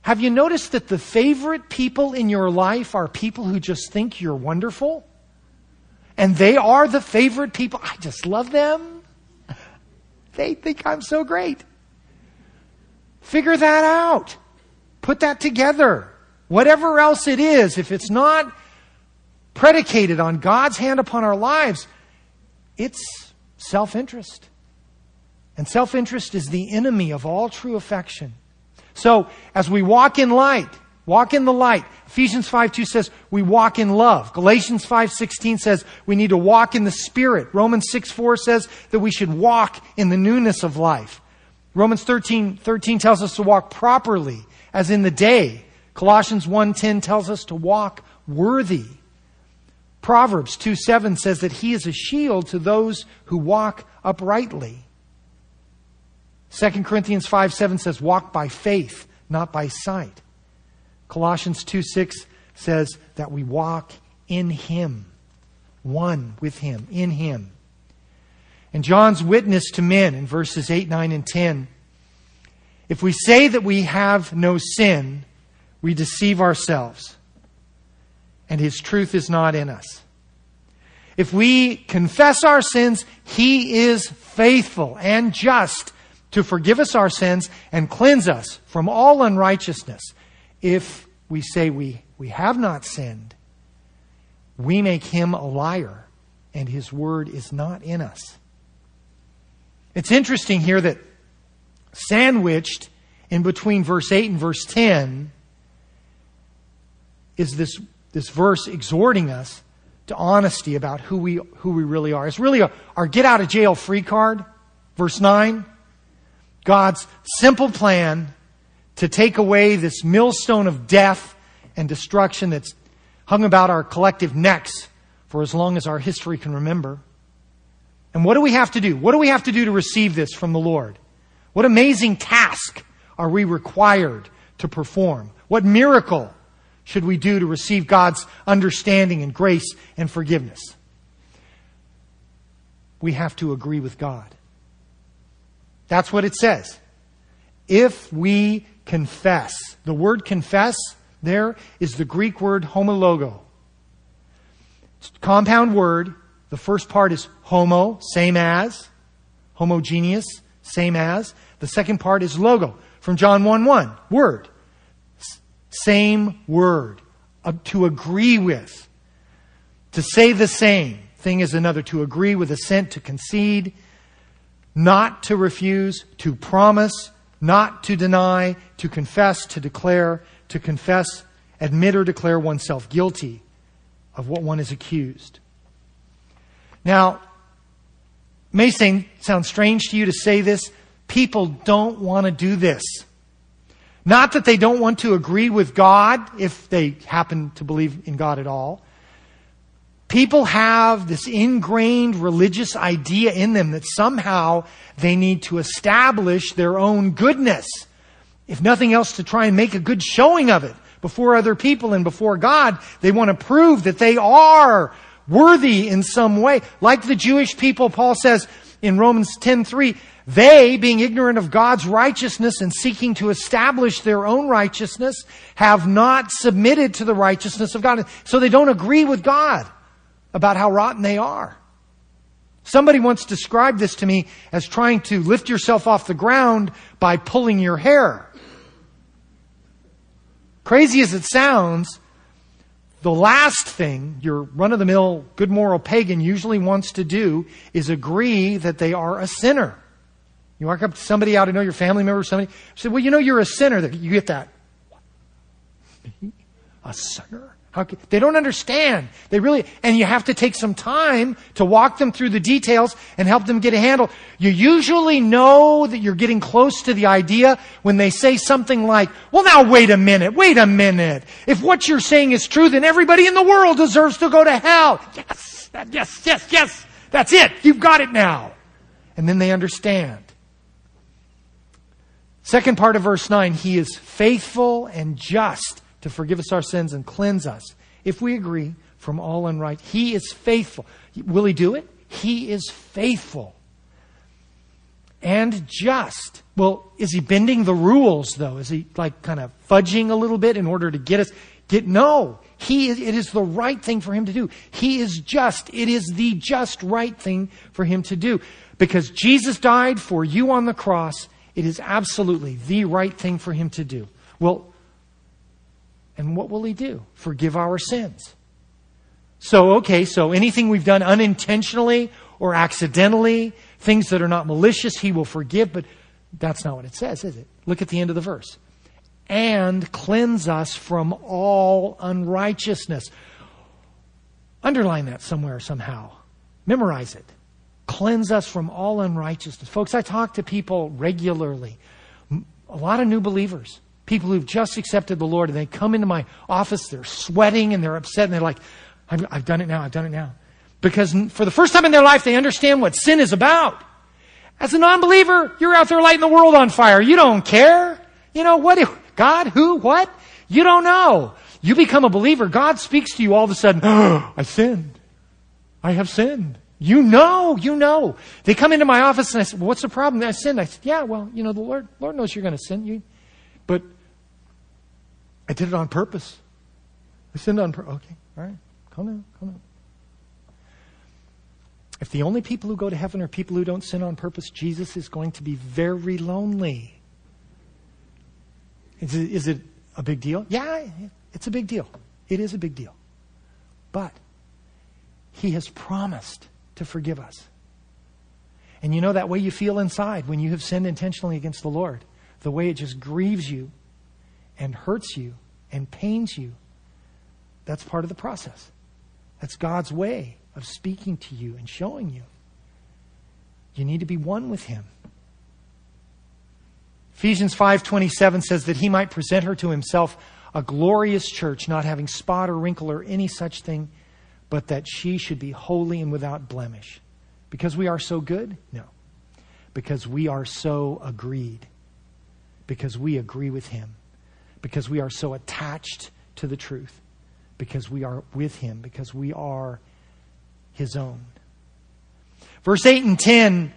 Have you noticed that the favorite people in your life are people who just think you're wonderful? And they are the favorite people. I just love them. They think I'm so great. Figure that out. Put that together. Whatever else it is, if it's not predicated on God's hand upon our lives, it's self interest. And self interest is the enemy of all true affection. So, as we walk in light, walk in the light. Ephesians 5 2 says we walk in love. Galatians 5 16 says we need to walk in the Spirit. Romans 6 4 says that we should walk in the newness of life. Romans 13, 13 tells us to walk properly, as in the day. Colossians 1.10 tells us to walk worthy. Proverbs 2 7 says that he is a shield to those who walk uprightly. 2 Corinthians 5 7 says, walk by faith, not by sight. Colossians 2 6 says that we walk in him, one with him, in him. And John's witness to men in verses 8, 9, and 10 if we say that we have no sin, we deceive ourselves, and his truth is not in us. If we confess our sins, he is faithful and just to forgive us our sins and cleanse us from all unrighteousness. If we say we, we have not sinned, we make him a liar, and his word is not in us. It's interesting here that sandwiched in between verse 8 and verse 10 is this, this verse exhorting us to honesty about who we, who we really are. It's really a, our get out of jail free card. Verse 9. God's simple plan to take away this millstone of death and destruction that's hung about our collective necks for as long as our history can remember. And what do we have to do? What do we have to do to receive this from the Lord? What amazing task are we required to perform? What miracle should we do to receive God's understanding and grace and forgiveness? We have to agree with God. That's what it says. If we confess, the word confess there is the Greek word homologo. It's a compound word. The first part is homo, same as, homogeneous, same as. The second part is logo, from John 1 1, word. Same word. Uh, to agree with. To say the same thing as another. To agree with assent, to concede not to refuse, to promise, not to deny, to confess, to declare, to confess, admit or declare oneself guilty of what one is accused. Now, may sound strange to you to say this. People don't want to do this. Not that they don't want to agree with God if they happen to believe in God at all. People have this ingrained religious idea in them that somehow they need to establish their own goodness. If nothing else, to try and make a good showing of it before other people and before God. They want to prove that they are worthy in some way. Like the Jewish people, Paul says in Romans 10:3, they, being ignorant of God's righteousness and seeking to establish their own righteousness, have not submitted to the righteousness of God. So they don't agree with God about how rotten they are. Somebody once described this to me as trying to lift yourself off the ground by pulling your hair. Crazy as it sounds, the last thing your run of the mill good moral pagan usually wants to do is agree that they are a sinner. You walk up to somebody out, I know your family member, somebody, say, well, you know you're a sinner. You get that. A sinner? Can, they don't understand. They really, and you have to take some time to walk them through the details and help them get a handle. You usually know that you're getting close to the idea when they say something like, well now wait a minute, wait a minute. If what you're saying is true, then everybody in the world deserves to go to hell. Yes, yes, yes, yes. That's it. You've got it now. And then they understand. Second part of verse 9, He is faithful and just to forgive us our sins and cleanse us, if we agree, from all unright. He is faithful. Will He do it? He is faithful and just. Well, is He bending the rules, though? Is He like kind of fudging a little bit in order to get us? Get, no. He is, it is the right thing for Him to do. He is just. It is the just right thing for Him to do. Because Jesus died for you on the cross, it is absolutely the right thing for Him to do. Well, and what will He do? Forgive our sins. So, okay, so anything we've done unintentionally or accidentally, things that are not malicious, He will forgive, but that's not what it says, is it? Look at the end of the verse. And cleanse us from all unrighteousness. Underline that somewhere somehow. Memorize it. Cleanse us from all unrighteousness. Folks, I talk to people regularly, a lot of new believers people who've just accepted the Lord and they come into my office, they're sweating and they're upset and they're like, I've, done it now, I've done it now. Because for the first time in their life, they understand what sin is about. As a non-believer, you're out there lighting the world on fire. You don't care. You know, what? God? Who? What? You don't know. You become a believer. God speaks to you all of a sudden. Oh, I sinned. I have sinned. You know, you know. They come into my office and I said, well, what's the problem? I sinned. I said, yeah, well, you know, the Lord, Lord knows you're going to sin. You, but I did it on purpose. I sinned on purpose. Okay, all right. Calm down, calm down. If the only people who go to heaven are people who don't sin on purpose, Jesus is going to be very lonely. Is it, is it a big deal? Yeah, it's a big deal. It is a big deal. But He has promised to forgive us. And you know that way you feel inside when you have sinned intentionally against the Lord, the way it just grieves you and hurts you and pains you, that's part of the process. That's God's way of speaking to you and showing you. You need to be one with him. Ephesians 5:27 says that he might present her to himself a glorious church not having spot or wrinkle or any such thing but that she should be holy and without blemish. Because we are so good? No. Because we are so agreed. Because we agree with him because we are so attached to the truth, because we are with Him, because we are His own. Verse 8 and 10,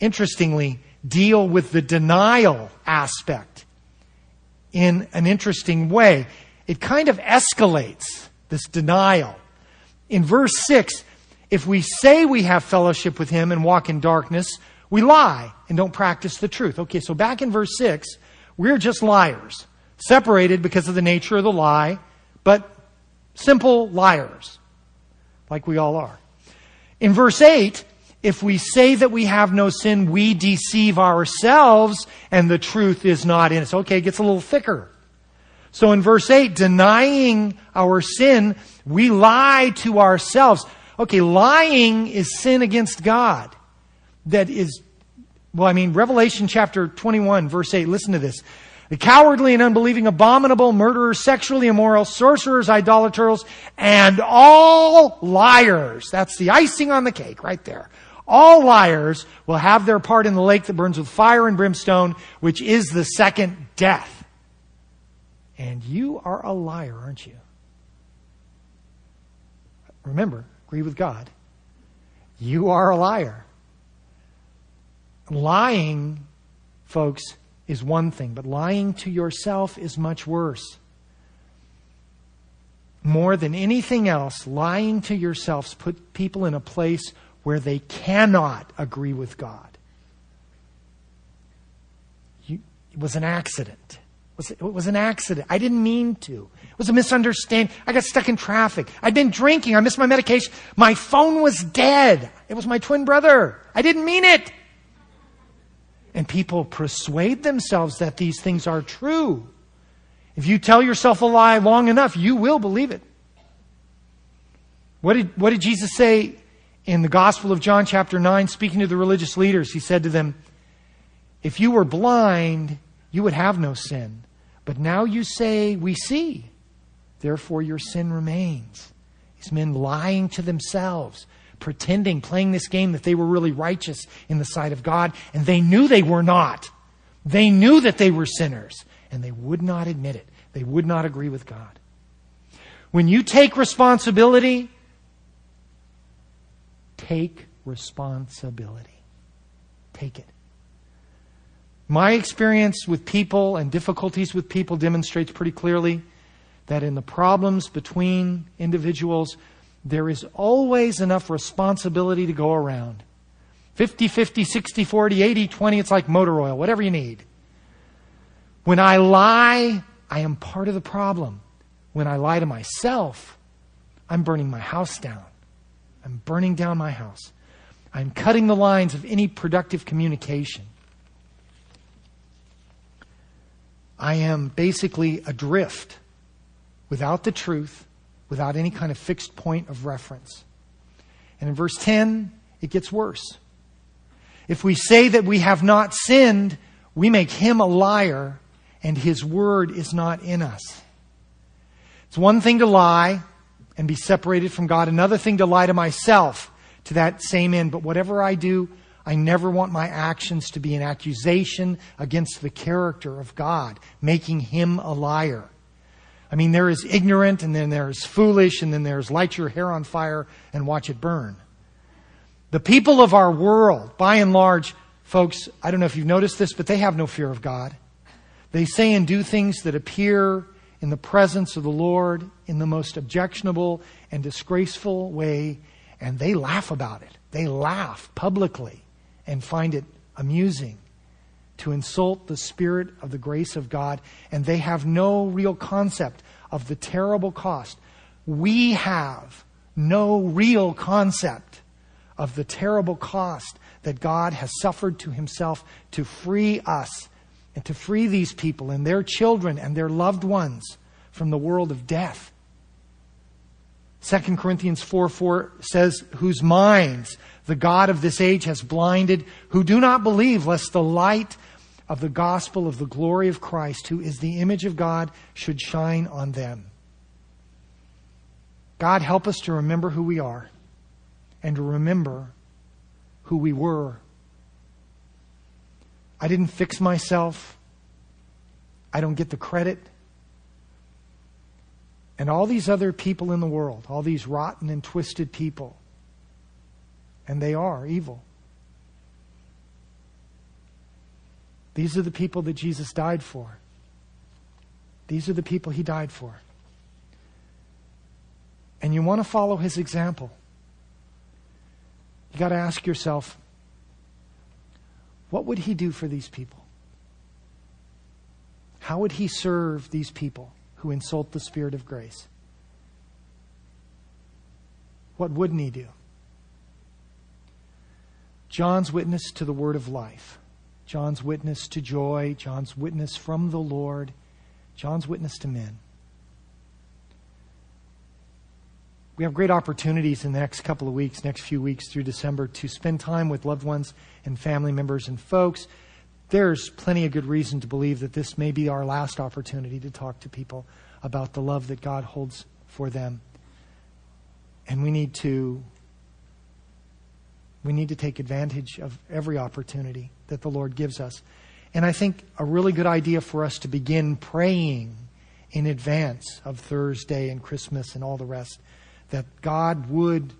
interestingly, deal with the denial aspect in an interesting way. It kind of escalates this denial. In verse 6, if we say we have fellowship with Him and walk in darkness, we lie and don't practice the truth. Okay, so back in verse 6, we're just liars separated because of the nature of the lie, but simple liars, like we all are. In verse 8, if we say that we have no sin, we deceive ourselves and the truth is not in us. Okay, it gets a little thicker. So in verse 8, denying our sin, we lie to ourselves. Okay, lying is sin against God. That is, well, I mean, Revelation chapter 21, verse 8, listen to this. The cowardly and unbelieving, abominable, murderers, sexually immoral, sorcerers, idolaters, and all liars. That's the icing on the cake right there. All liars will have their part in the lake that burns with fire and brimstone, which is the second death. And you are a liar, aren't you? Remember, agree with God. You are a liar. Lying, folks, is one thing, but lying to yourself is much worse. More than anything else, lying to yourselves put people in a place where they cannot agree with God. You, it was an accident. It it was an accident. I didn't mean to. It was a misunderstanding. I got stuck in traffic. I'd been drinking. I missed my medication. My phone was dead. It was my twin brother. I didn't mean it. And people persuade themselves that these things are true. If you tell yourself a lie long enough, you will believe it. What did, what did Jesus say in the Gospel of John, chapter 9, speaking to the religious leaders? He said to them, If you were blind, you would have no sin. But now you say, We see. Therefore, your sin remains. These men lying to themselves pretending, playing this game that they were really righteous in the sight of God, and they knew they were not. They knew that they were sinners, and they would not admit it. They would not agree with God. When you take responsibility, take responsibility. Take it. My experience with people and difficulties with people demonstrates pretty clearly that in the problems between individuals, there is always enough responsibility to go around. 50 50, 60 40, 80 20, it's like motor oil, whatever you need. When I lie, I am part of the problem. When I lie to myself, I'm burning my house down. I'm burning down my house. I'm cutting the lines of any productive communication. I am basically adrift without the truth without any kind of fixed point of reference. And in verse 10, it gets worse. If we say that we have not sinned, we make him a liar, and his word is not in us. It's one thing to lie and be separated from God, another thing to lie to myself to that same end. But whatever I do, I never want my actions to be an accusation against the character of God, making him a liar. I mean, there is ignorant, and then there's foolish, and then there's light your hair on fire and watch it burn. The people of our world, by and large, folks, I don't know if you've noticed this, but they have no fear of God. They say and do things that appear in the presence of the Lord in the most objectionable and disgraceful way, and they laugh about it. They laugh publicly and find it amusing to insult the Spirit of the grace of God, and they have no real concept of the terrible cost. We have no real concept of the terrible cost that God has suffered to himself to free us and to free these people and their children and their loved ones from the world of death. 2 Corinthians 4 4 says, Whose minds the God of this age has blinded, who do not believe, lest the light of the gospel of the glory of Christ, who is the image of God, should shine on them. God, help us to remember who we are and to remember who we were. I didn't fix myself. I don't get the credit. And all these other people in the world, all these rotten and twisted people, and they are evil. These are the people that Jesus died for. These are the people he died for. And you want to follow his example. You got to ask yourself, what would he do for these people? How would he serve these people who insult the Spirit of grace? What wouldn't he do? John's witness to the word of life. John's witness to joy, John's witness from the Lord, John's witness to men. We have great opportunities in the next couple of weeks, next few weeks through December, to spend time with loved ones and family members and folks. There's plenty of good reason to believe that this may be our last opportunity to talk to people about the love that God holds for them. And we need to we need to take advantage of every opportunity that the Lord gives us. And I think a really good idea for us to begin praying in advance of Thursday and Christmas and all the rest, that God would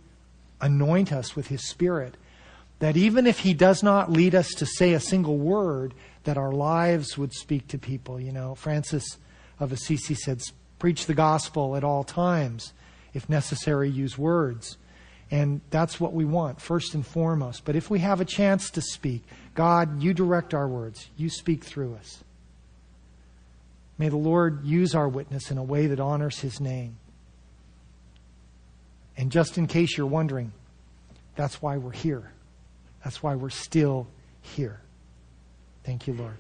anoint us with His Spirit. That even if He does not lead us to say a single word, that our lives would speak to people. You know, Francis of Assisi said, preach the gospel at all times. If necessary, use words. And that's what we want, first and foremost. But if we have a chance to speak, God, you direct our words. You speak through us. May the Lord use our witness in a way that honors his name. And just in case you're wondering, that's why we're here. That's why we're still here. Thank you, Lord.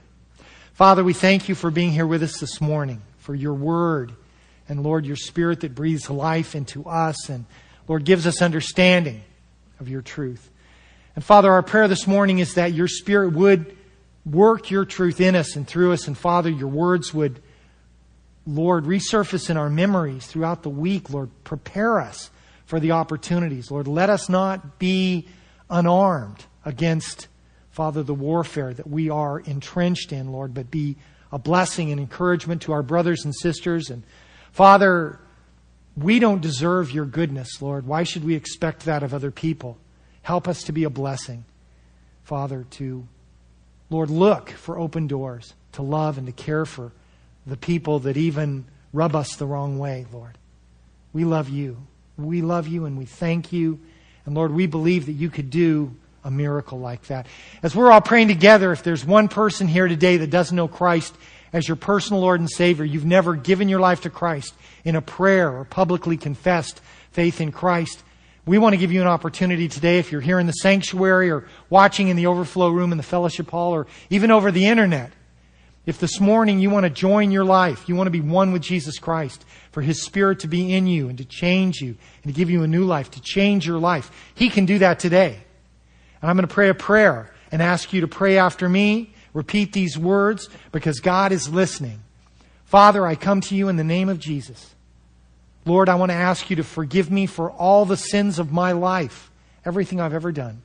Father, we thank you for being here with us this morning, for your word, and Lord, your spirit that breathes life into us, and Lord, gives us understanding of your truth. And Father, our prayer this morning is that your spirit would work your truth in us and through us, and Father, your words would, Lord, resurface in our memories throughout the week. Lord, prepare us for the opportunities. Lord, let us not be unarmed against Father, the warfare that we are entrenched in, Lord, but be a blessing and encouragement to our brothers and sisters. And Father, we don't deserve your goodness, Lord. Why should we expect that of other people? Help us to be a blessing, Father, to, Lord, look for open doors, to love and to care for the people that even rub us the wrong way, Lord. We love you. We love you and we thank you. And Lord, we believe that you could do a miracle like that. As we're all praying together, if there's one person here today that doesn't know Christ as your personal Lord and Savior, you've never given your life to Christ in a prayer or publicly confessed faith in Christ, we want to give you an opportunity today if you're here in the sanctuary or watching in the overflow room in the fellowship hall or even over the internet. If this morning you want to join your life, you want to be one with Jesus Christ, for His Spirit to be in you and to change you and to give you a new life, to change your life, He can do that today. And I'm going to pray a prayer and ask you to pray after me. Repeat these words because God is listening. Father, I come to you in the name of Jesus. Lord, I want to ask you to forgive me for all the sins of my life, everything I've ever done.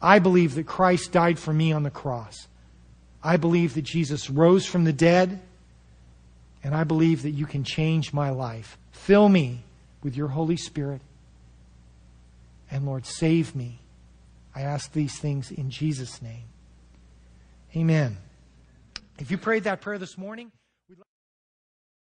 I believe that Christ died for me on the cross. I believe that Jesus rose from the dead, and I believe that you can change my life. Fill me with your Holy Spirit, and Lord, save me I ask these things in Jesus' name. Amen. If you prayed that prayer this morning,